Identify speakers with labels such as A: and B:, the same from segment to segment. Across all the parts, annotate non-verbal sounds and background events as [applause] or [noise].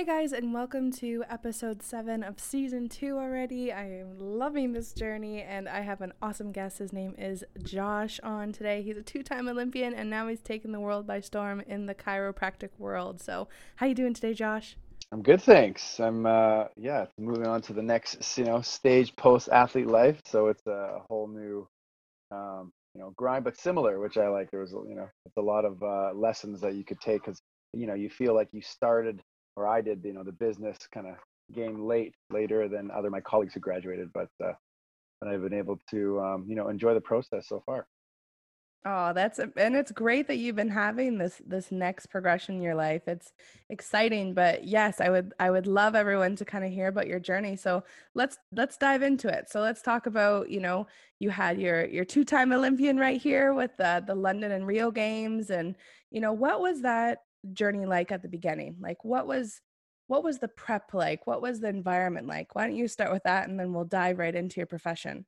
A: Hey guys, and welcome to episode seven of season two already. I am loving this journey, and I have an awesome guest. His name is Josh on today. He's a two-time Olympian, and now he's taken the world by storm in the chiropractic world. So, how you doing today, Josh?
B: I'm good, thanks. I'm uh, yeah, moving on to the next you know stage post athlete life. So it's a whole new um, you know grind, but similar, which I like. There was you know it's a lot of uh, lessons that you could take because you know you feel like you started or I did, you know, the business kind of game late, later than other my colleagues who graduated, but uh, and I've been able to, um, you know, enjoy the process so far.
A: Oh, that's and it's great that you've been having this this next progression in your life. It's exciting, but yes, I would I would love everyone to kind of hear about your journey. So let's let's dive into it. So let's talk about you know you had your your two time Olympian right here with the the London and Rio games, and you know what was that journey like at the beginning? Like what was what was the prep like? What was the environment like? Why don't you start with that and then we'll dive right into your profession.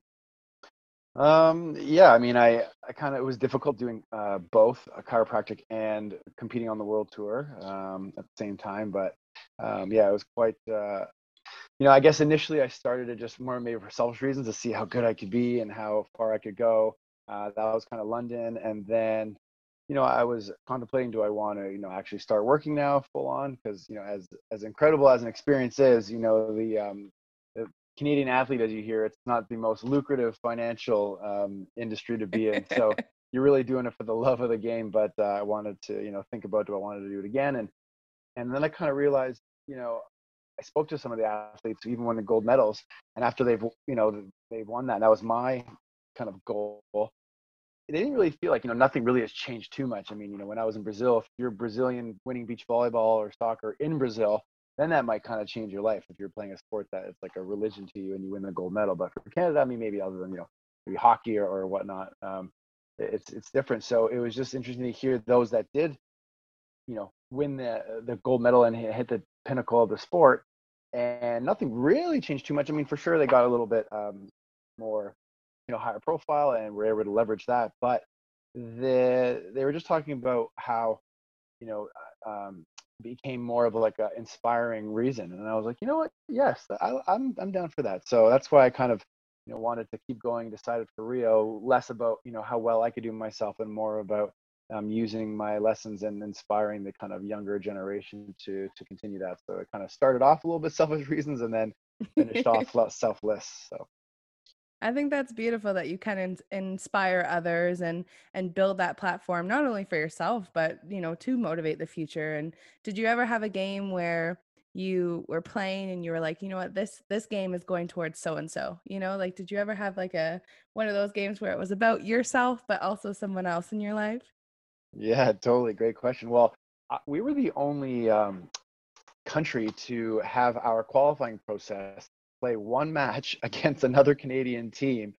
B: Um, yeah, I mean, I, I kind of, it was difficult doing uh, both a chiropractic and competing on the world tour um, at the same time. But um, yeah, it was quite, uh, you know, I guess initially I started it just more maybe for selfish reasons to see how good I could be and how far I could go. Uh, that was kind of London. And then you know, I was contemplating, do I want to, you know, actually start working now full on? Because, you know, as, as incredible as an experience is, you know, the, um, the Canadian athlete, as you hear, it's not the most lucrative financial um, industry to be in. So [laughs] you're really doing it for the love of the game. But uh, I wanted to, you know, think about, do I want to do it again? And, and then I kind of realized, you know, I spoke to some of the athletes, even won the gold medals. And after they've, you know, they've won that, that was my kind of goal they didn't really feel like you know nothing really has changed too much. I mean, you know, when I was in Brazil, if you're Brazilian winning beach volleyball or soccer in Brazil, then that might kind of change your life if you're playing a sport that it's like a religion to you and you win the gold medal. But for Canada, I mean, maybe other than you know maybe hockey or, or whatnot, um, it's it's different. So it was just interesting to hear those that did, you know, win the the gold medal and hit the pinnacle of the sport, and nothing really changed too much. I mean, for sure they got a little bit um, more you know higher profile and we're able to leverage that but the they were just talking about how you know uh, um, became more of like an inspiring reason and i was like you know what? Yes I, i'm i'm down for that. So that's why i kind of you know wanted to keep going decided for rio less about you know how well i could do myself and more about um, using my lessons and inspiring the kind of younger generation to to continue that. So it kind of started off a little bit selfish [laughs] reasons and then finished off [laughs] selfless so
A: I think that's beautiful that you can of inspire others and and build that platform not only for yourself but you know to motivate the future. And did you ever have a game where you were playing and you were like, you know what, this this game is going towards so and so. You know, like did you ever have like a one of those games where it was about yourself but also someone else in your life?
B: Yeah, totally. Great question. Well, we were the only um, country to have our qualifying process play one match [laughs] against another Canadian team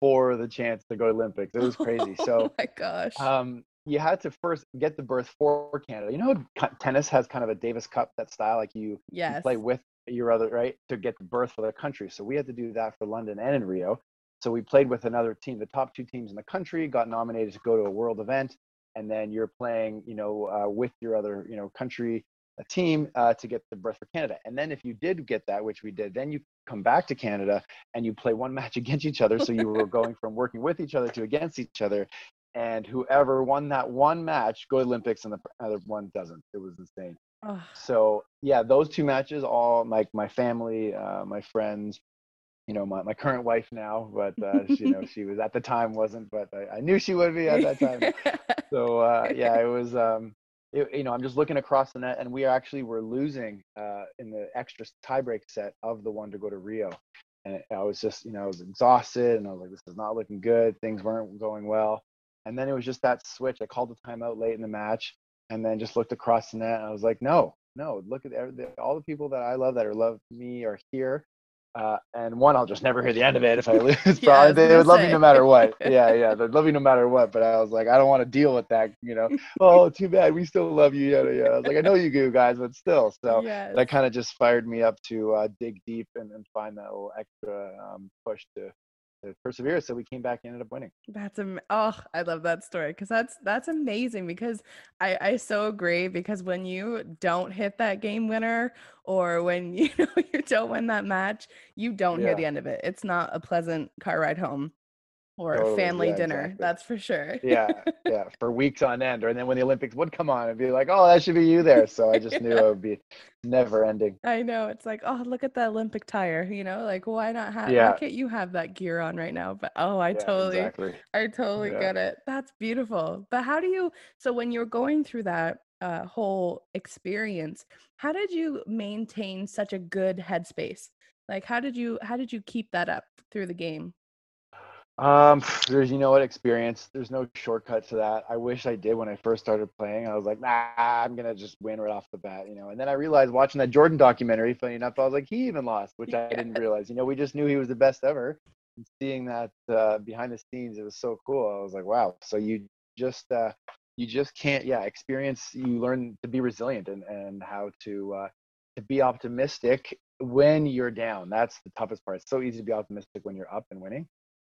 B: for the chance to go to Olympics. It was [laughs] crazy. So,
A: oh my gosh.
B: Um, you had to first get the berth for Canada. You know, tennis has kind of a Davis Cup that style, like you,
A: yes.
B: you play with your other right to get the berth for the country. So we had to do that for London and in Rio. So we played with another team. The top two teams in the country got nominated to go to a world event, and then you're playing, you know, uh, with your other, you know, country a team uh, to get the berth for Canada. And then if you did get that, which we did, then you come back to Canada and you play one [laughs] match against each other. So you were [laughs] going from working with each other to against each other. And whoever won that one match go to Olympics and the other one doesn't. It was insane. Oh. So yeah, those two matches, all my my family, uh, my friends, you know, my, my current wife now, but uh, she, you know, [laughs] she was at the time wasn't, but I, I knew she would be at that time. so uh, yeah, it was um, it, you know, I'm just looking across the net, and we actually were losing uh, in the extra tiebreak set of the one to go to Rio. And I was just, you know, I was exhausted, and I was like, this is not looking good. Things weren't going well. And then it was just that switch. I called the timeout late in the match, and then just looked across the net. And I was like, no, no, look at all the people that I love that are love me are here. Uh, and one, I'll just never hear the end of it if I [laughs] lose. yeah, they would love me no matter what. [laughs] Yeah, yeah, they'd love me no matter what. But I was like, I don't want to deal with that. You know, [laughs] oh, too bad. We still love you. Yeah, yeah. I was like, I know you do, guys, but still. So yes. that kind of just fired me up to uh, dig deep and, and find that little extra um, push to persevere. So we came back and ended up winning.
A: That's am- oh, I love that story because that's that's amazing. Because I I so agree. Because when you don't hit that game winner, or when [laughs] you know you don't win that match, you don't yeah. hear the end of it. It's not a pleasant car ride home or totally. family yeah, dinner. Exactly. That's for sure.
B: yeah, yeah, [laughs] for weeks on end. Or then when the Olympics would come on, and be like, "Oh, that should be you there." So I just knew it [laughs] would be never ending.
A: I know. It's like, oh, look at the Olympic tire. You know, like why not have? Yeah. Why can't you have that gear on right now? But oh, I yeah, totally, exactly. I totally yeah. get it. That's beautiful. But how do you? So when you're going through that uh, whole experience, how did you maintain such a good headspace? Like, how did you? How did you keep that up through the game?
B: Um, there's you know what experience. There's no shortcut to that. I wish I did when I first started playing. I was like, nah, I'm gonna just win right off the bat, you know. And then I realized watching that Jordan documentary, funny enough, I was like, he even lost, which I didn't realize. You know, we just knew he was the best ever. And seeing that uh, behind the scenes, it was so cool. I was like, wow. So you just uh, you just can't, yeah, experience. You learn to be resilient and and how to uh, to be optimistic when you're down. That's the toughest part. It's so easy to be optimistic when you're up and winning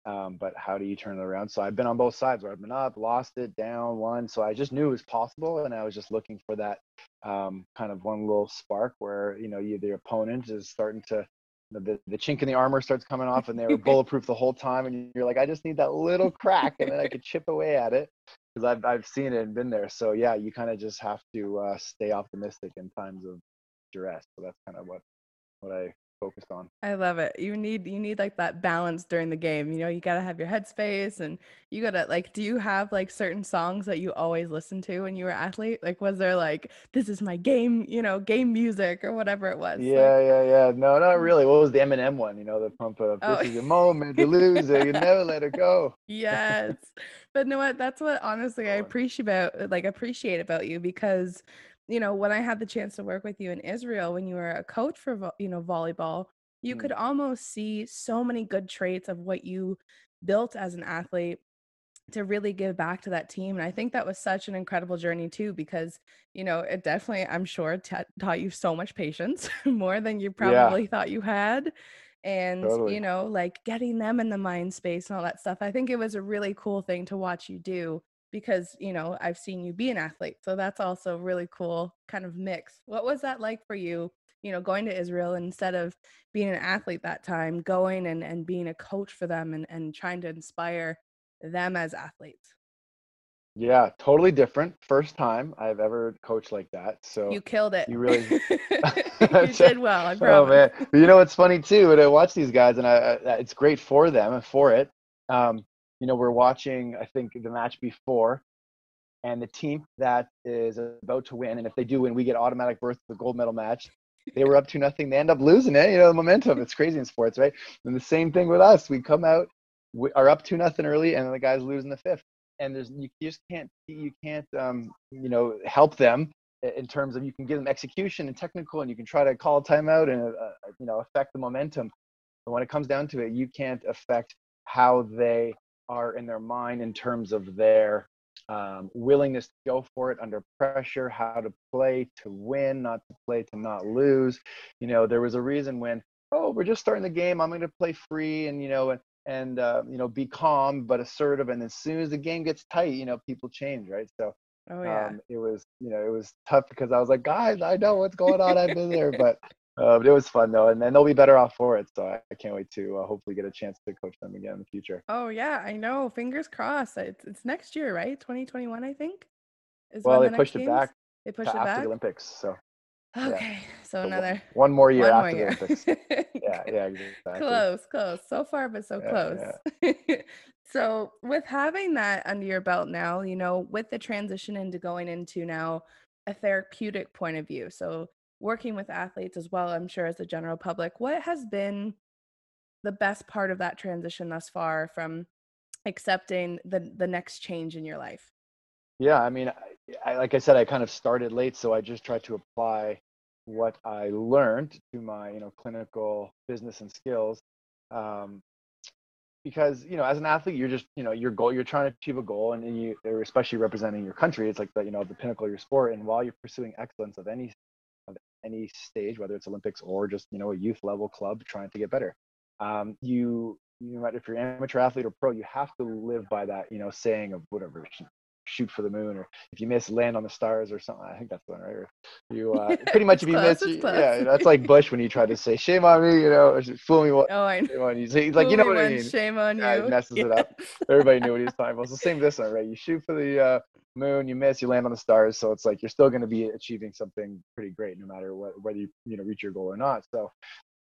B: um, but how do you turn it around? So I've been on both sides where I've been up, lost it, down, won. So I just knew it was possible, and I was just looking for that um, kind of one little spark where you know you, the opponent is starting to the, the chink in the armor starts coming off, and they were [laughs] bulletproof the whole time, and you're like, I just need that little crack, and then I could chip away at it because I've I've seen it and been there. So yeah, you kind of just have to uh, stay optimistic in times of duress. So that's kind of what what I focused on.
A: I love it. You need you need like that balance during the game. You know, you gotta have your headspace and you gotta like do you have like certain songs that you always listen to when you were athlete? Like was there like this is my game, you know, game music or whatever it was?
B: Yeah, like, yeah, yeah. No, not mm. really. What was the Eminem one? You know, the pump up oh. this is a moment to lose it. You never let it go. [laughs]
A: Yes. but know what? That's what honestly I appreciate about like appreciate about you because you know, when I had the chance to work with you in Israel when you were a coach for, you know, volleyball, you mm. could almost see so many good traits of what you built as an athlete to really give back to that team. And I think that was such an incredible journey too, because, you know, it definitely, I'm sure, t- taught you so much patience [laughs] more than you probably yeah. thought you had. And, totally. you know, like getting them in the mind space and all that stuff. I think it was a really cool thing to watch you do because you know I've seen you be an athlete. So that's also really cool kind of mix. What was that like for you, you know, going to Israel instead of being an athlete that time, going and, and being a coach for them and, and trying to inspire them as athletes?
B: Yeah, totally different. First time I've ever coached like that. So
A: you killed it.
B: You really [laughs] [laughs]
A: you did well. I promise.
B: Oh man, you know what's funny too? When I watch these guys, and I, I, it's great for them and for it. Um, you know, we're watching, I think, the match before, and the team that is about to win, and if they do win, we get automatic berth to the gold medal match. They were up to nothing. They end up losing it. You know, the momentum. It's crazy in sports, right? And the same thing with us. We come out, we are up to nothing early, and the guys lose in the fifth. And there's you just can't you can't um, you know help them in terms of you can give them execution and technical, and you can try to call a timeout and uh, you know affect the momentum. But when it comes down to it, you can't affect how they are in their mind in terms of their um, willingness to go for it under pressure, how to play to win, not to play to not lose. You know, there was a reason when, oh, we're just starting the game, I'm going to play free and, you know, and, and uh, you know, be calm but assertive. And as soon as the game gets tight, you know, people change, right? So oh, yeah. um, it was, you know, it was tough because I was like, guys, I know what's going on. I've been there, but [laughs] uh, but it was fun though, and then they'll be better off for it. So I, I can't wait to uh, hopefully get a chance to coach them again in the future.
A: Oh yeah, I know. Fingers crossed. It's it's next year, right? 2021, I think.
B: Is well, they the pushed games? it back. They pushed it after back? the Olympics. So.
A: Okay, yeah. so, so another
B: one more year one after more year. the Olympics. yeah, [laughs] yeah, exactly.
A: Close, close. So far, but so yeah, close. Yeah. [laughs] so with having that under your belt now, you know, with the transition into going into now a therapeutic point of view. So working with athletes as well, I'm sure as a general public, what has been the best part of that transition thus far from accepting the the next change in your life?
B: Yeah, I mean, I, I, like I said, I kind of started late, so I just tried to apply what I learned to my you know clinical business and skills. Um, because you know, as an athlete, you're just you know your goal, you're trying to achieve a goal, and, and you, especially representing your country, it's like the you know the pinnacle of your sport. And while you're pursuing excellence of any any stage, whether it's Olympics or just you know a youth level club trying to get better. Um, you you know, if you're amateur athlete or pro, you have to live by that, you know, saying of whatever shoot for the moon, or if you miss, land on the stars, or something. I think that's the one, right? Or you [laughs] uh, pretty much if you
A: close,
B: miss, you, yeah, that's like Bush when you try to say shame on me, you know, fool me. What?
A: Oh, I know.
B: Shame on you. So he's like, you know what I mean?
A: Shame on
B: Yeah,
A: you.
B: messes it up. [laughs] Everybody knew what he was talking about. It's the same this one, right? You shoot for the uh, moon, you miss, you land on the stars. So it's like you're still going to be achieving something pretty great, no matter what, whether you you know reach your goal or not. So,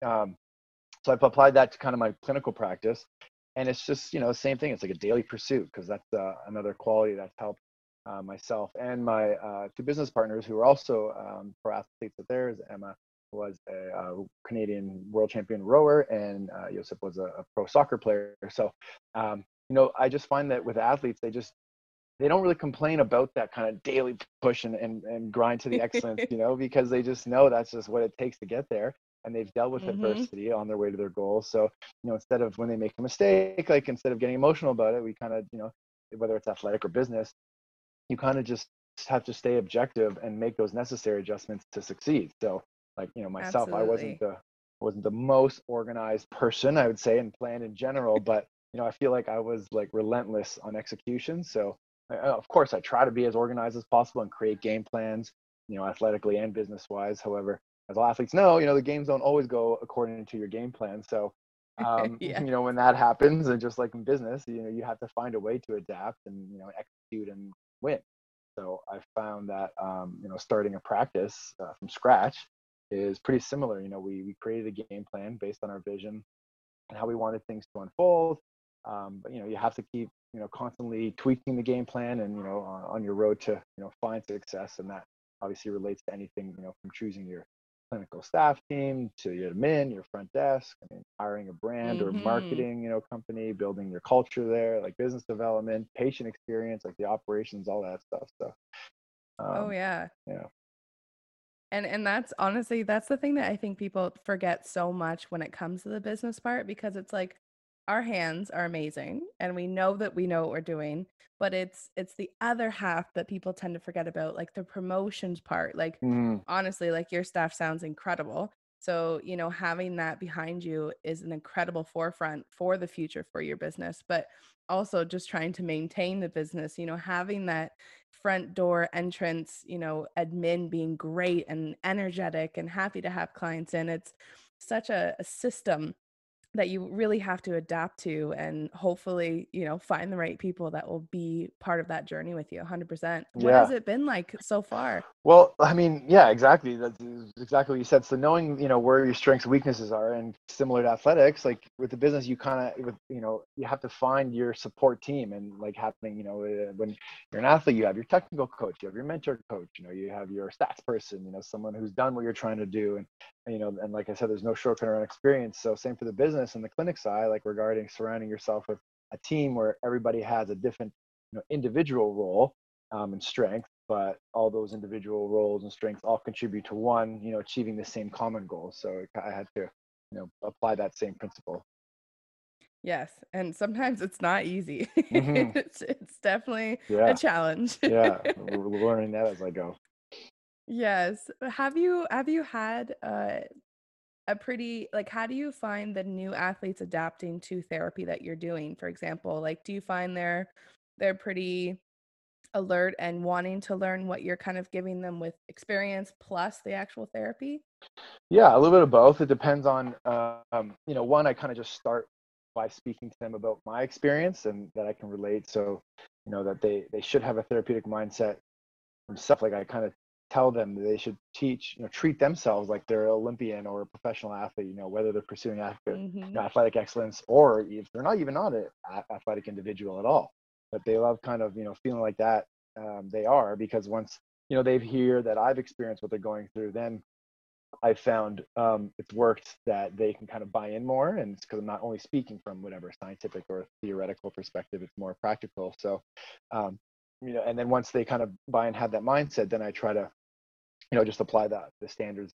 B: um, so I've applied that to kind of my clinical practice, and it's just you know same thing. It's like a daily pursuit because that's uh, another quality that's helped uh, myself and my uh, two business partners who are also um, pro athletes of theirs. Emma was a uh, Canadian world champion rower, and uh, Josip was a, a pro soccer player. So, um, you know, I just find that with athletes, they just they don't really complain about that kind of daily push and, and, and grind to the excellence, [laughs] you know, because they just know that's just what it takes to get there. And they've dealt with
A: Mhm.
B: adversity on their way to their goals. So, you know, instead of when they make a mistake, like instead of getting emotional about it, we kind of, you know, whether it's athletic or business, you kind of just have to stay objective and make those necessary adjustments to succeed. So, like, you know, myself, I wasn't the wasn't the most organized person, I would say, and planned in general, but you know, I feel like I was like relentless on execution. So, of course, I try to be as organized as possible and create game plans, you know, athletically and business wise. However, as all athletes know, you know, the games don't always go according to your game plan. So, [laughs] um,
A: Yeah.
B: you know, when that happens, and just like in business, you know, you have to find a way to adapt and you know execute and win. So I found that um, you know starting a practice uh, from scratch is pretty similar. You know, we we created a game plan based on our vision and how we wanted things to unfold. Um, but you know, you have to keep you know constantly tweaking the game plan and you know on, on your road to you know find success, and that obviously relates to anything you know from choosing your clinical staff team to your admin, your front desk, I mean, hiring a brand or
A: Mhm.
B: marketing, you know, company, building your culture there, like business development, patient experience, like the operations, all that stuff. So, um,
A: oh yeah.
B: yeah.
A: And and that's honestly that's the thing that I think people forget so much when it comes to the business part because it's like our hands are amazing and we know that we know what we're doing, but it's it's the other half that people tend to forget about, like the promotions part. Like
B: Mm,
A: honestly, like your staff sounds incredible. So, you know, having that behind you is an incredible forefront for the future for your business, but also just trying to maintain the business, you know, having that front door entrance, you know, admin being great and energetic and happy to have clients in. It's such a, a system that you really have to adapt to and hopefully, you know, find the right people that will be part of that journey with you 100%. What has it been like so far?
B: Well, I mean, yeah, exactly. That's exactly what you said. So knowing, you know, where your strengths and weaknesses are, and similar to athletics, like with the business, you kind of, you know, you have to find your support team, and like happening, you know, uh, when you're an athlete, you have your technical coach, you have your mentor coach, you know, you have your stats person, you know, someone who's done what you're trying to do, and, you know, and like I said, there's no shortcut around experience. So same for the business and the clinic side, like regarding surrounding yourself with a team where everybody has a different, you know, individual role um, and strength, but all those individual roles and strengths all contribute to one, you know, achieving the same common goal. So I had to, you know, apply that same principle.
A: Yes, and sometimes it's not easy.
B: Mhm. [laughs]
A: It's it's definitely
B: Yeah,
A: a challenge.
B: yeah, [laughs] we're learning that as I go.
A: Yes. Have you have you had uh, a pretty like how do you find the new athletes adapting to therapy that you're doing? For example, like do you find they're they're pretty alert and wanting to learn what you're kind of giving them with experience plus the actual therapy?
B: Yeah, a little bit of both. It depends on, um, you know, one, I kind of just start by speaking to them about my experience and that I can relate. So, you know, that they they should have a therapeutic mindset themselves. Like I kind of tell them that they should teach, you know, treat themselves like they're an Olympian or a professional athlete. You know, whether they're pursuing athletic, you
A: Mhm.
B: know, athletic excellence or if they're not even not an athletic individual at all, but they love kind of, you know, feeling like that um, they are because once you know they've hear that I've experienced what they're going through, then I found um, it's worked that they can kind of buy in more, and it's because I'm not only speaking from whatever scientific or theoretical perspective; it's more practical. So, um, you know, and then once they kind of buy and have that mindset, then I try to, you know, just apply that the standards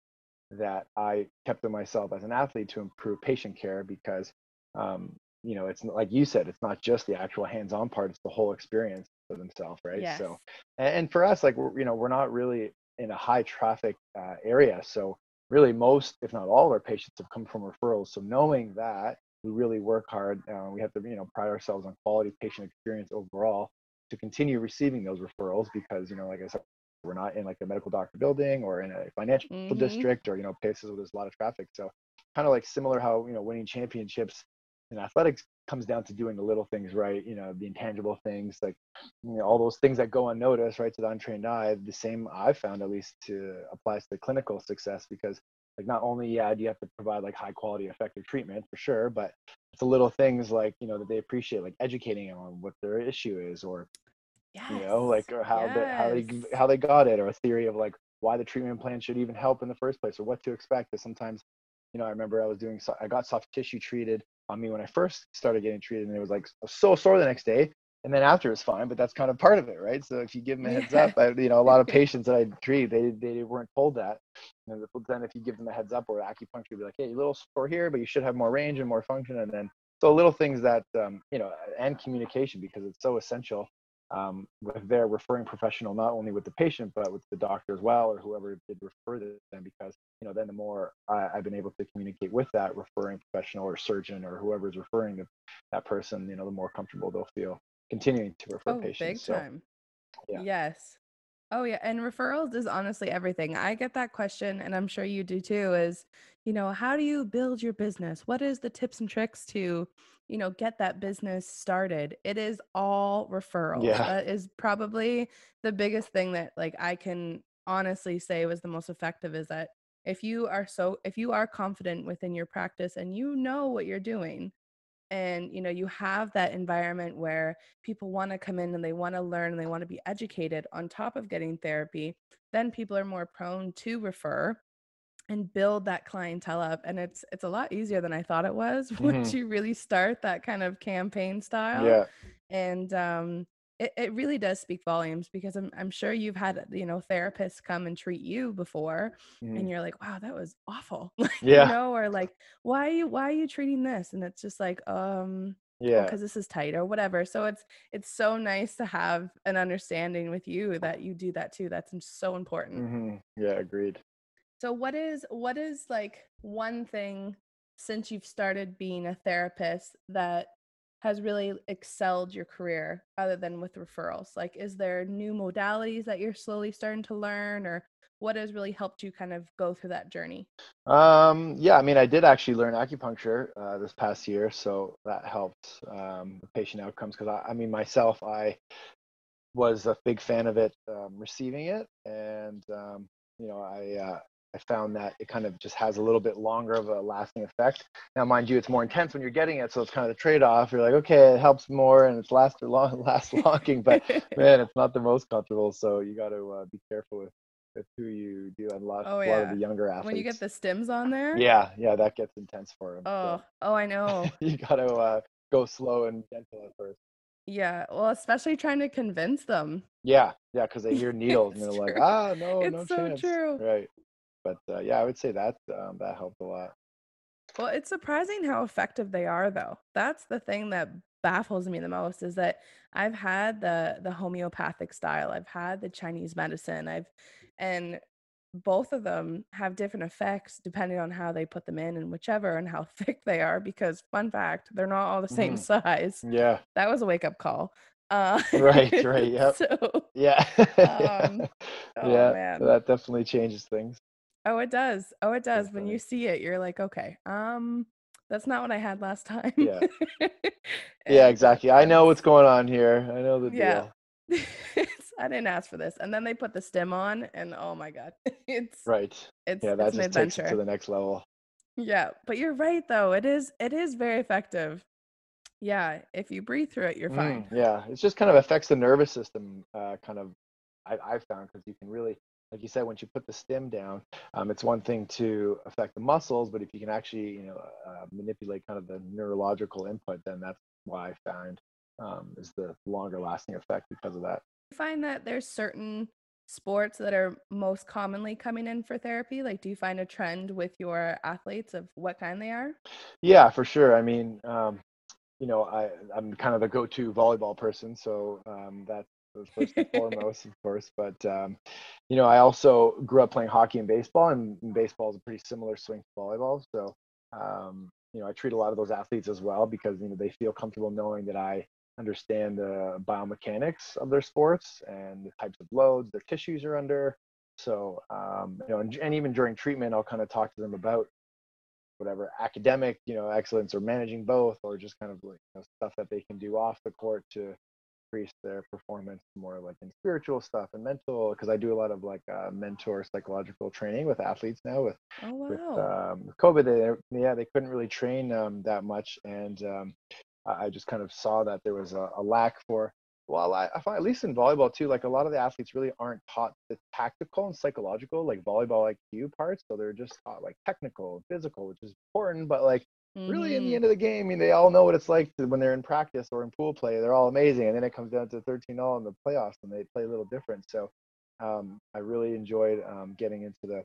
B: that I kept to myself as an athlete to improve patient care because, um, you know, it's like you said, it's not just the actual hands-on part; it's the whole experience for themselves, right?
A: Yes.
B: So, and, and for us, like we're, you know, we're not really in a high traffic uh, area, so really most, if not all, of our patients have come from referrals. So knowing that we really work hard. Uh, we have to, you know, pride ourselves on quality patient experience overall to continue receiving those referrals because, you know, like I said, we're not in like a medical doctor building or in a financial mm-hmm. district or, you know, places where there's a lot of traffic. So kind of like similar how, you know, winning championships in athletics comes down to doing the little things right, you know, the intangible things, like you know, all those things that go unnoticed, right, to the untrained eye. The same I've found at least to applies to the clinical success because like not only yeah, do you have to provide like high quality, effective treatment for sure, but it's the little things like you know that they appreciate, like educating them on what their issue is, or yes. you know, like or how yes. they how they how they got it, or a theory of like why the treatment plan should even help in the first place, or what to expect. Because sometimes, you know, I remember I was doing I got soft tissue treated on me when I first started getting treated, and it was like so sore the next day. And then after it's fine, but that's kind of part of it, right? So if you give them a heads up, I, you know, a lot of [laughs] patients that I treat, they they weren't told that. And then if you give them a heads up or acupuncture, be like, hey, a little sore here, but you should have more range and more function. And then so little things that um, you know, and communication because it's so essential um, with their referring professional, not only with the patient, but with the doctor as well, or whoever did refer them, because you know, then the more I, have been able to communicate with that referring professional or surgeon or whoever is referring to that person, you know, the more comfortable they'll feel continuing to refer
A: oh,
B: patients.
A: Big time. So, yeah. Yes. Oh yeah, and referrals is honestly everything. I get that question and I'm sure you do too is, you know, how do you build your business? What is the tips and tricks to, you know, get that business started? It is all referrals. Yeah. That is probably the biggest thing that like I can honestly say was the most effective is that if you are so if you are confident within your practice and you know what you're doing, and you know you have that environment where people want to come in and they want to learn and they want to be educated on top of getting therapy then people are more prone to refer and build that clientele up and it's it's a lot easier than i thought it was [laughs] mm-hmm. once you really start that kind of campaign style
B: yeah
A: and um it, it really does speak volumes because I'm, I'm sure you've had you know therapists come and treat you before mm. and you're like wow that was awful [laughs]
B: yeah
A: you know or like why are you why are you treating this and it's just like um
B: yeah
A: because this is tight or whatever so it's it's so nice to have an understanding with you that you do that too that's so important
B: mm-hmm. yeah agreed
A: so what is what is like one thing since you've started being a therapist that has really excelled your career other than with referrals? Like, is there new modalities that you're slowly starting to learn, or what has really helped you kind of go through that journey?
B: Um, yeah, I mean, I did actually learn acupuncture uh, this past year, so that helped um, patient outcomes. Because I, I, mean, myself, I was a big fan of it, um, receiving it, and um, you know, I uh, I found that it kind of just has a little bit longer of a lasting effect. Now, mind you, it's more intense when you're getting it, so it's kind of the trade-off. You're like, okay, it helps more and it's last [laughs] long, last longing, but [laughs] man, it's not the most comfortable. So you got to uh, be careful with, with who you do. And a lot, oh, yeah. a lot of the younger athletes.
A: When you get the stims on there.
B: Yeah, yeah, that gets intense for them.
A: Oh, so. oh, I know. [laughs]
B: you got to uh, go slow and gentle at first.
A: Yeah, well, especially trying to convince them.
B: Yeah, yeah, because they hear needles and they're like, ah, no,
A: it's
B: no
A: so
B: chance.
A: True.
B: Right but uh, yeah, I would say that um, that helped a lot.
A: Well, it's surprising how effective they are, though. That's the thing that baffles me the most is that I've had the the homeopathic style, I've had the Chinese medicine, I've and both of them have different effects depending on how they put them in and whichever and how [laughs] thick they are because fun fact they're not all the same mm. size
B: yeah
A: that was a wake-up call uh, [laughs]
B: right right [laughs] yeah
A: so
B: yeah um, oh, yeah man. So that definitely changes things
A: Oh, it does. Oh, it does. When you see it, you're like, okay, um, that's not what I had last time.
B: Yeah. [laughs] yeah, exactly. I know what's going on here. I know the deal. [laughs]
A: Yeah. I didn't ask for this. And then they put the stim on and oh my god. [laughs] It's
B: right.
A: It's
B: yeah, that
A: it's
B: just takes it to the next level.
A: Yeah, but you're right though. It is it is very effective. Yeah, if you breathe through it, you're fine.
B: Mm, yeah, it just kind of affects the nervous system. Uh, kind of, I, I've found because you can really like you said, once you put the stim down, um, it's one thing to affect the muscles, but if you can actually, you know, uh, manipulate kind of the neurological input, then that's why I found um, is the longer lasting effect because of that.
A: You find that there's certain sports that are most commonly coming in for therapy? Like, do you find a trend with your athletes of what kind they are?
B: Yeah, for sure. I mean, um, you know, I, I'm kind of the go-to volleyball person, so um, that first and foremost, of course. But um, you know, I also grew up playing hockey and baseball, and baseball is a pretty similar swing to volleyball. So um, you know, I treat a lot of those athletes as well because you know they feel comfortable knowing that I understand the biomechanics of their sports and the types of loads their tissues are under. So, um, you know, and, and even during treatment, I'll kind of talk to them about whatever academic, you know, excellence or managing both, or just kind of like you know, stuff that they can do off the court to increase their performance more like in spiritual stuff and mental because i do a lot of like uh, mentor psychological training with athletes now with
A: oh, wow.
B: with um, covid they, yeah they couldn't really train um, that much and um, i just kind of saw that there was a, a lack for well I, I, find at least in volleyball too like a lot of the athletes really aren't taught the tactical and psychological like volleyball iq parts so they're just taught like technical physical which is important but like Mm-hmm. Really, in the mm-hmm. end of the game, I mean, they all know what it's like to, when they're in practice or in pool play. They're all amazing, and then it comes down to 13 all in the playoffs, and they play a little different. So, um, I really enjoyed um, getting into the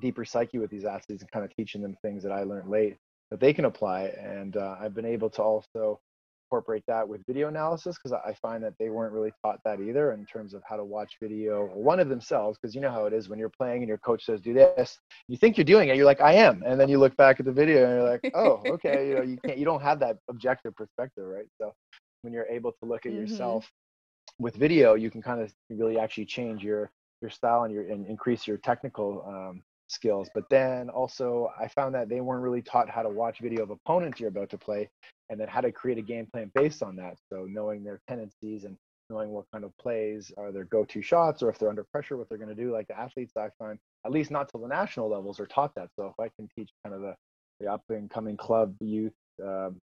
B: deeper psyche with these athletes and kind of teaching them things that I learned late that they can apply. And uh, I've been able to also incorporate that with video analysis because I find that they weren't really taught that either in terms of how to watch video or one of themselves because you know how it is when you're playing and your coach says do this you think you're doing it you're like I am and then you look back at the video and you're like oh [laughs] okay you know you can't you don't have that objective perspective right so when you're able to look at mm-hmm. yourself with video you can kind of really actually change your your style and your and increase your technical um, skills. But then also, I found that they weren't really taught how to watch video of opponents you're about to play and then how to create a game plan based on that. So, knowing their tendencies and knowing what kind of plays are their go to shots or if they're under pressure, what they're going to do. Like the athletes, I find, at least not till the national levels, are taught that. So, if I can teach kind of the, the up and coming club youth um,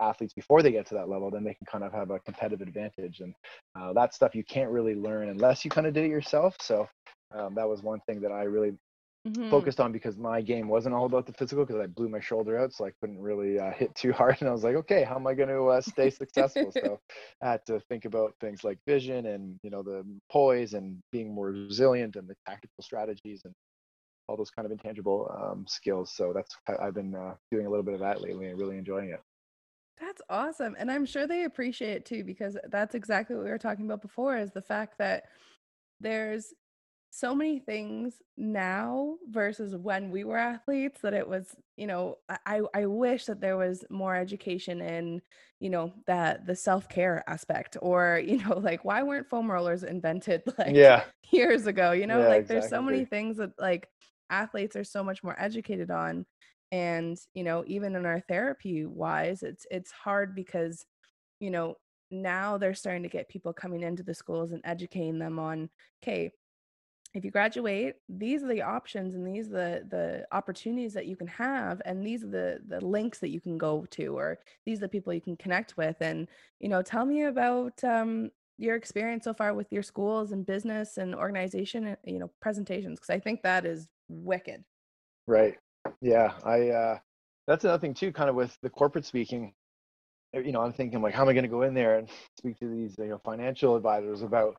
B: athletes before they get to that level, then they can kind of have a competitive advantage. And uh, that stuff you can't really learn unless you kind of did it yourself. So um, that was one thing that I really mm-hmm. focused on because my game wasn't all about the physical because I blew my shoulder out, so I couldn't really uh, hit too hard. And I was like, okay, how am I going to uh, stay successful? so I had to think about things like vision and you know the poise and being more resilient and the tactical strategies and all those kind of intangible um, skills. So that's I've been uh, doing a little bit of that lately and really enjoying it.
A: That's awesome. And I'm sure they appreciate it too, because that's exactly what we were talking about before is the fact that there's so many things now versus when we were athletes that it was you know i i wish that there was more education in you know that the self-care aspect or [laughs] you know like why weren't foam rollers invented [laughs] like
B: yeah
A: years ago you know yeah, like exactly. there's so many things that like athletes are so much more educated on and you know even in our therapy wise it's it's hard because you know now they're starting to get people coming into the schools and educating them on okay if you graduate these are the options and these are the the opportunities that you can have and these are the the links that you can go to or these are the people you can connect with. And you know tell me about um, your experience so far with your schools and business and organization uh, you know presentations because i think that is wicked.
B: Right. Yeah i uh that's another thing too kind of with the corporate speaking you know i'm thinking like how am i going to go in there and [laughs] speak to these you know financial advisors about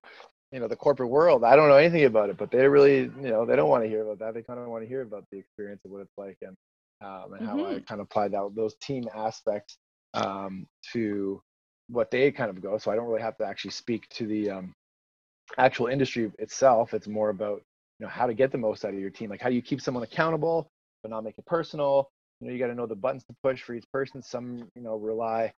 B: you know the corporate world i don't know anything about it but they really you know they don't want to hear about that they kind of want to hear about the experience of what it's like and um, and mm-hmm. how i mm-hmm. kind of apply that those team aspects um, to what they kind of go so i don't really have to actually speak to the um, actual industry itself it's more about you know how to get the most out of your team like how do you keep someone accountable but not make it personal you know you got to know the buttons to push for each person some you know rely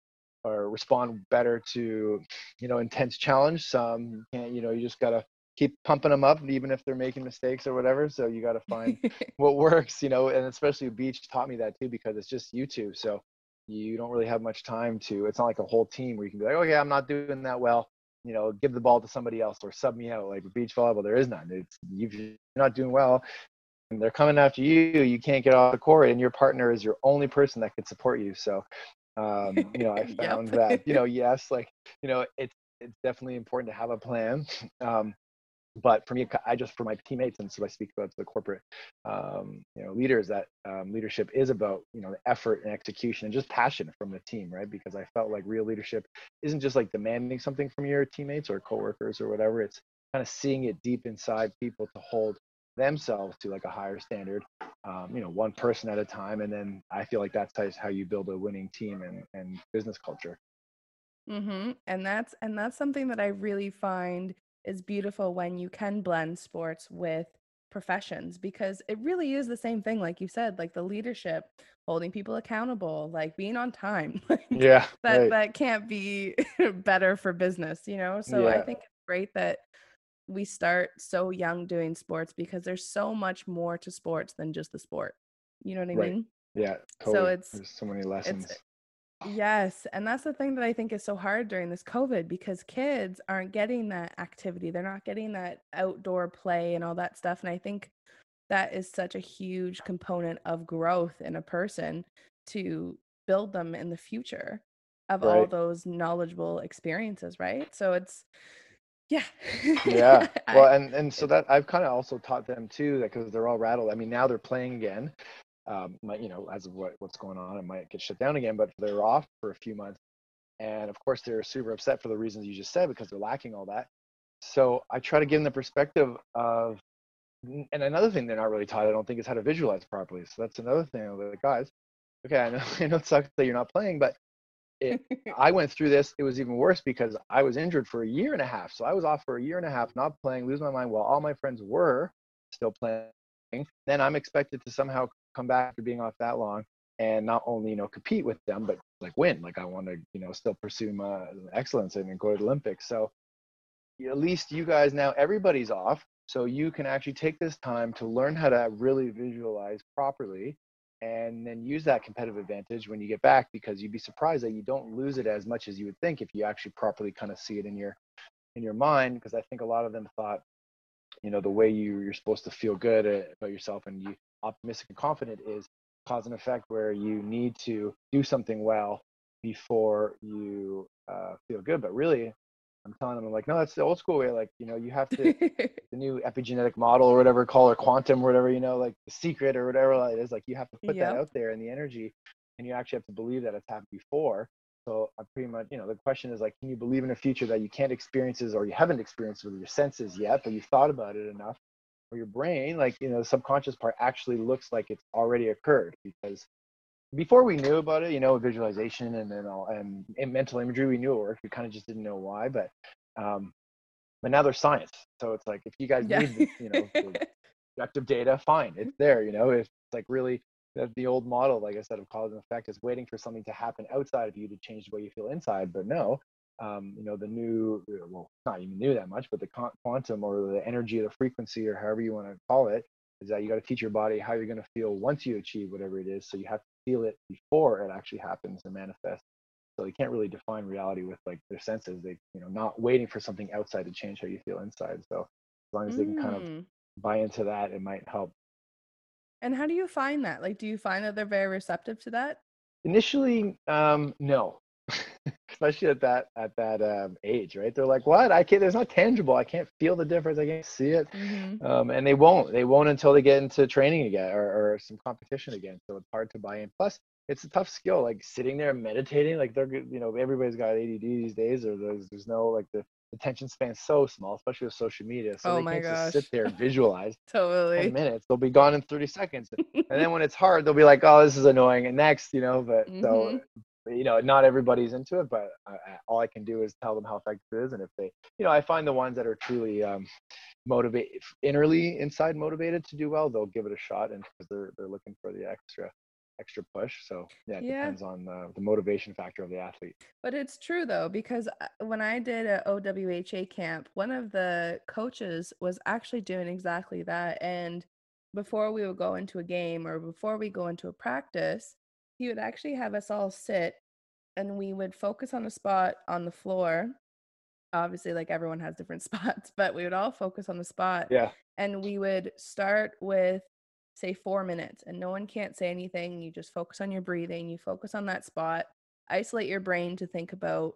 B: or respond better to you know intense challenge. Some can't you know you just gotta keep pumping them up even if they're making mistakes or whatever. So you got to find [laughs] what works you know and especially beach taught me that too because it's just you two so you don't really have much time to it's not like a whole team where you can be like oh yeah i'm not doing that well. You know give the ball to somebody else or sub me out. Like beach volleyball there is none. It's you're not doing well and they're coming after you. You can't get off the court and your partner is your only person that can support you. So um, you know i [laughs] found yep. that you know [laughs] yes like you know it's it's definitely important to have a plan. [laughs] Um, but for me i just for my teammates and so i speak about the corporate um, you know leaders that um, leadership is about you know the effort and execution and just passion from the team right? Because i felt like real leadership isn't just like demanding something from your teammates or coworkers or whatever. It's kind of seeing it deep inside people to hold themselves to like a higher standard um, you know one person at a time and then i feel like that's how you build a winning team and, and business culture
A: mm-hmm. and that's and that's something that i really find is beautiful when you can blend sports with professions because it really is the same thing like you said like the leadership holding people accountable like being on time [laughs]
B: yeah
A: that
B: right.
A: that can't be [laughs] better for business you know so i think it's great that we start so young doing sports because there's so much more to sports than just the sport you know what i
B: Right.
A: mean
B: yeah
A: so it's
B: there's so many lessons
A: Yes, and that's the thing that I think is so hard during this COVID because kids aren't getting that activity. They're not getting that outdoor play and all that stuff. And I think that is such a huge component of growth in a person to build them in the future of all those knowledgeable experiences, right? So it's yeah.
B: yeah. [laughs] Well and and so that i've kind of also taught them too that because they're all rattled i mean now they're playing again um might you know as of what, what's going on it might get shut down again but they're off for a few months. And of course they're super upset for the reasons you just said because they're lacking all that. So i try to give them the perspective of and another thing they're not really taught i don't think is how to visualize properly. So that's another thing I'm like guys okay i know [laughs] i know it sucks that you're not playing but it, [laughs] I went through this. It was even worse because I was injured for a year and a half. So I was off for a year and a half, not playing, lose my mind while all my friends were still playing. Then I'm expected to somehow come back after being off that long and not only, you know, compete with them, but like win. Like I want to, you know, still pursue my excellence and go to the Olympics. So at least you guys now, everybody's off. So you can actually take this time to learn how to really visualize properly and then use that competitive advantage when you get back because you'd be surprised that you don't lose it as much as you would think if you actually properly kind of see it in your in your mind because i think a lot of them thought you know the way you you're supposed to feel good uh, about yourself and you optimistic and confident is cause and effect where you need to do something well before you uh, feel good. But really i'm telling them i'm like no that's the old school way like you know you have [laughs] to the new epigenetic model or whatever call or quantum or whatever you know like the secret or whatever it is like you have to put that out there in the energy and you actually have to believe that it's happened before. So i pretty much you know the question is like can you believe in a future that you can't experiences or you haven't experienced with your senses yet but you've thought about it enough or your brain like you know the subconscious part actually looks like it's already occurred because before we knew about it you know visualization and then all and, and mental imagery we knew it worked. We kind of just didn't know why but um but now there's science. So it's like if you guys
A: yeah.
B: need you know [laughs] objective data fine it's there you know? It's like really the, the old model like i said of cause and effect is waiting for something to happen outside of you to change the way you feel inside but no um, you know the new uh, well not even new that much but the quantum or the energy of the frequency or however you want to call it is that you got to teach your body how you're going to feel once you achieve whatever it is. So you have to feel it before it actually happens and manifests so you can't really define reality with like their senses they you know not waiting for something outside to change how you feel inside so as long as they can kind of
A: Mm.
B: buy into that it might help
A: And how do you find that? Like, do you find that they're very receptive to that?
B: initially um no [laughs] especially at that at that um, age right? They're like what? I can't there's not tangible. I can't feel the difference. I can't see it.
A: Mm-hmm.
B: um, and they won't. They won't until they get into training again or, or some competition again. So it's hard to buy in. Plus it's a tough skill like sitting there meditating like they're good you know everybody's got add these days or there's, there's no like the attention span's so small especially with social media so
A: Oh
B: they
A: my
B: can't just
A: gosh.
B: sit there and [laughs] visualize 10
A: Totally.
B: minutes. They'll be gone in 30 seconds. And then [laughs] when it's hard they'll be like oh this is annoying and next you know but so you know not everybody's into it but I, I- all i can do is tell them how effective it is and if they you know i find the ones that are truly um motivate innerly inside motivated to do well they'll give it a shot and because they're they're looking for the extra extra push so yeah it
A: Yeah.
B: depends on uh, the motivation factor of the athlete
A: But it's true though, because uh, when I did a OWHA camp, one of the coaches was actually doing exactly that. And before we would go into a game or before we go into a practice, he would actually have us all sit and we would focus on a spot on the floor. Obviously, like everyone has different [laughs] spots, but we would all focus on the spot
B: yeah
A: and we would start with say four minutes and no one can't say anything you just focus on your breathing you focus on that spot isolate your brain to think about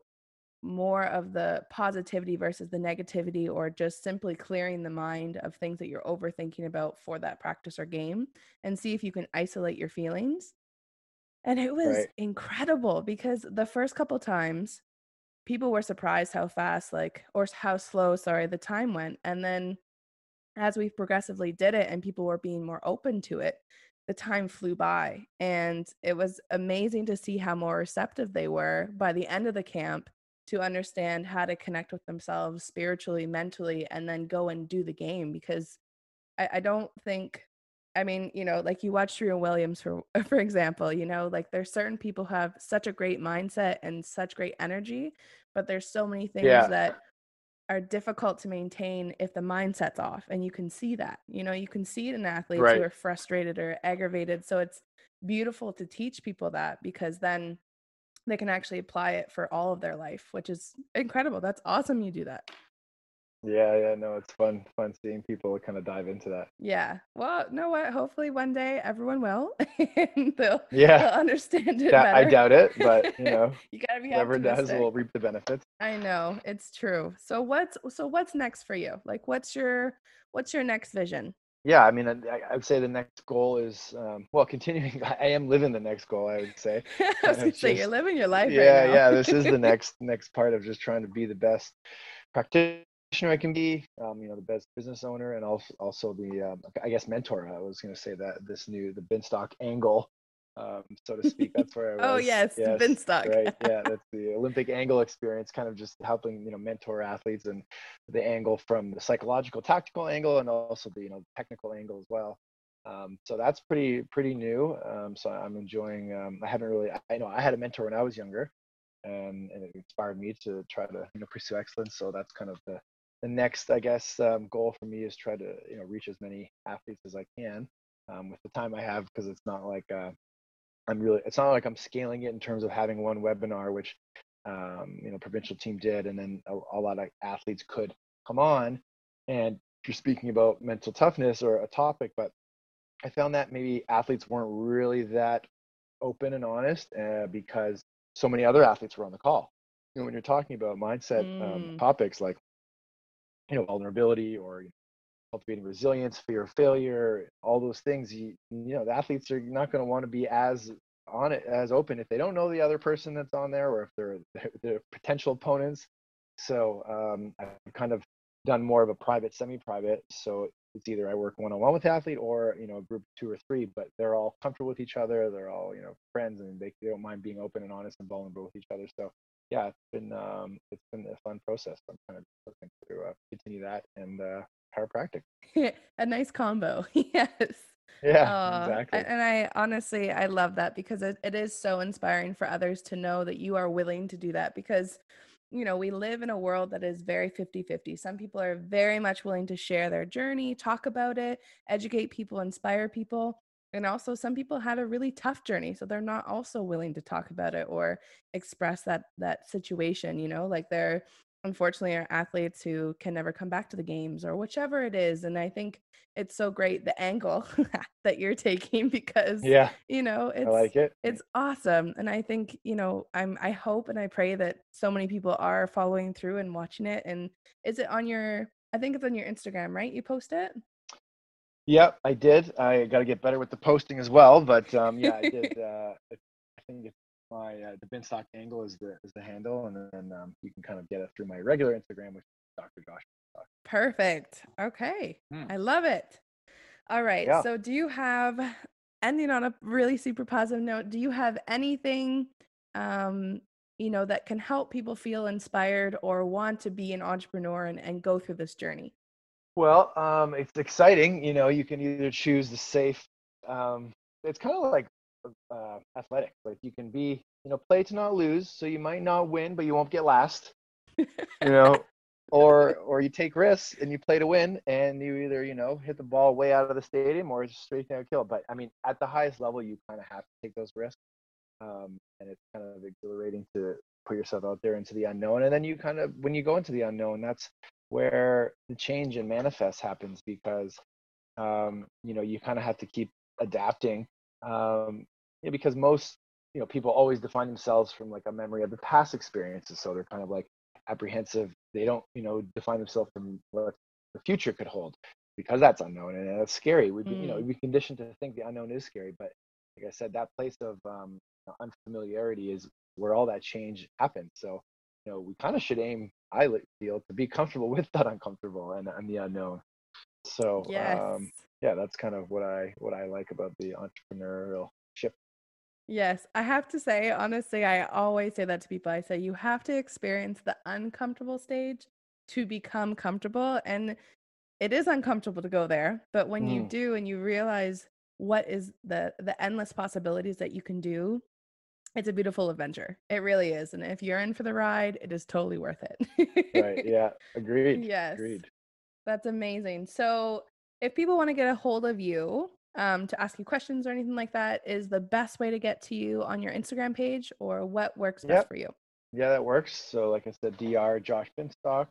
A: more of the positivity versus the negativity or just simply clearing the mind of things that you're overthinking about for that practice or game and see if you can isolate your feelings and it was
B: Right.
A: incredible because the first couple times people were surprised how fast like or how slow sorry the time went and then as we progressively did it and people were being more open to it the time flew by and it was amazing to see how more receptive they were by the end of the camp to understand how to connect with themselves spiritually mentally and then go and do the game because I, I don't think I mean, you know, like you watch Serena Williams for [laughs] for example, you know, like there's certain people who have such a great mindset and such great energy, but there's so many things
B: Yeah.
A: that are difficult to maintain if the mindset's off. And you can see that. You know, you can see it in athletes who are frustrated or aggravated. So it's beautiful to teach people that because then they can actually apply it for all of their life, which is incredible. That's awesome you do that.
B: Yeah, yeah, no, it's fun, fun seeing people kind of dive into that.
A: Yeah. Well, know what? Hopefully one day everyone will [laughs] and they'll,
B: Yeah,
A: they'll understand it
B: that, I doubt it, but you [laughs] know,
A: you gotta be
B: whoever does will reap the benefits.
A: I know it's true. So what's so what's next for you? Like, what's your what's your next vision?
B: Yeah, I mean, I, I would say the next goal is, um, well, continuing. [laughs] I am living the next goal, I would say.
A: I was gonna say you're living your life
B: yeah
A: right now.
B: yeah this is the next next part of just trying to be the best practitioner i can be. Um, you know the best business owner and also also the um, i guess mentor i was going to say that this new the binstock angle um, so to speak. That's where i [laughs] was.
A: oh yes, the Binstock.
B: right. [laughs] Yeah that's the olympic angle experience kind of just helping you know mentor athletes and the angle from the psychological tactical angle and also the you know technical angle as well. Um, so that's pretty pretty new. Um, so i'm enjoying um, i haven't really i know i had a mentor when i was younger and, and it inspired me to try to you know pursue excellence. So that's kind of the the next i guess um, goal for me is try to you know reach as many athletes as i can um, with the time i have because it's not like uh, i'm really it's not like i'm scaling it in terms of having one webinar which um, you know provincial team did and then a, a lot of athletes could come on and you're speaking about mental toughness or a topic but i found that maybe athletes weren't really that open and honest uh, because so many other athletes were on the call you know when you're talking about mindset um,
A: Mm.
B: topics like you know vulnerability or you know, cultivating resilience fear of failure all those things you, you know the athletes are not going to want to be as on it as open if they don't know the other person that's on there or if [laughs] they're they're potential opponents. So um, i've kind of done more of a private semi-private. So it's either i work one-on-one with the athlete or you know a group two or three but they're all comfortable with each other they're all you know friends and they, they don't mind being open and honest and vulnerable with each other. So yeah it's been um, it's been a fun process i'm kind of looking to uh, continue that and uh, chiropractic [laughs]
A: a nice combo. [laughs] yes.
B: yeah
A: a-
B: exactly
A: And I honestly, I love that because it, it is so inspiring for others to know that you are willing to do that because, you know, we live in a world that is very 50 50. Some people are very much willing to share their journey, talk about it, educate people, inspire people. And also, some people had a really tough journey, so they're not also willing to talk about it or express that that situation. You know, like they're unfortunately are athletes who can never come back to the games or whichever it is. And I think it's so great the angle [laughs] that you're taking [laughs] because
B: yeah
A: you know it's
B: i like it mm.
A: it's awesome and i think you know i'm i hope and i pray that so many people are following through and watching it and is it on your i think it's on your instagram right you post it
B: Yep, I did. I got to get better with the posting as well, but um, yeah, I did. [laughs] Uh, I think it's my uh, the Binstock angle is the is the handle, and then um, you can kind of get it through my regular Instagram, which is Dr. Josh.
A: perfect okay
B: Hmm.
A: i love it all right
B: Yeah.
A: so do you have ending on a really super positive note do you have anything um you know that can help people feel inspired or want to be an entrepreneur and, and go through this journey
B: Well, um, it's exciting. You know, you can either choose the safe. Um, it's kind of like uh, athletics. Like you can be, you know, play to not lose, so you might not win, but you won't get last. You know, [laughs] or or you take risks and you play to win, and you either you know hit the ball way out of the stadium or just straight down kill. But I mean, at the highest level, you kind of have to take those risks, um, and it's kind of exhilarating to put yourself out there into the unknown. And then you kind of when you go into the unknown, that's where the change and manifest happens because um, you know you kind of have to keep adapting um, yeah, because most you know people always define themselves from like a memory of the past experiences so they're kind of like apprehensive. They don't you know define themselves from what the future could hold because that's unknown and that's scary. We you know
A: Mm.
B: we conditioned to think the unknown is scary but like i said that place of um, unfamiliarity is where all that change happens. So you know we kind of should aim i feel to be comfortable [laughs] with that uncomfortable and, and the unknown so
A: yes
B: um, yeah that's kind of what i what i like about the entrepreneurial ship
A: Yes, I have to say, honestly, I always say that to people. I say you have to experience the uncomfortable stage to become comfortable. And it is uncomfortable to go there, but when you
B: Mm.
A: do and you realize what is the the endless possibilities that you can do, it's a beautiful adventure. It really is. And if you're in for the ride, it is totally worth it.
B: Right. [laughs] Yeah. Agreed.
A: Yes.
B: Agreed.
A: That's amazing. So, if people want to get a hold of you um, to ask you questions or anything like that, is the best way to get to you on your Instagram page or what works best for you?
B: Yeah, that works. So, like I said, Dr. Josh Binstock,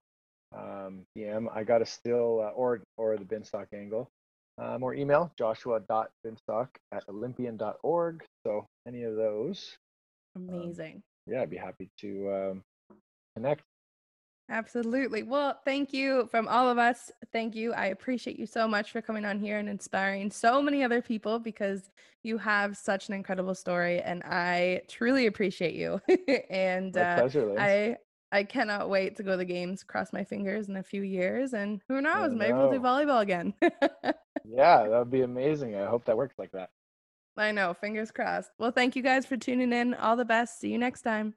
B: um, DM. I got a still uh, or or the Binstock angle, um, or email joshua.binstock at olympian.org. So any of those,
A: Amazing.
B: yeah, I'd be happy to um, connect.
A: Absolutely. Well, thank you from all of us. Thank you. I appreciate you so much for coming on here and inspiring so many other people because you have such an incredible story and I truly appreciate you. [laughs] and uh,
B: pleasure,
A: I I cannot wait to go to the games, cross my fingers in a few years and who knows, maybe we'll do volleyball again. [laughs]
B: yeah, that would be amazing. I hope that works like that.
A: I know, fingers crossed. Well, thank you guys for tuning in. All the best. See you next time.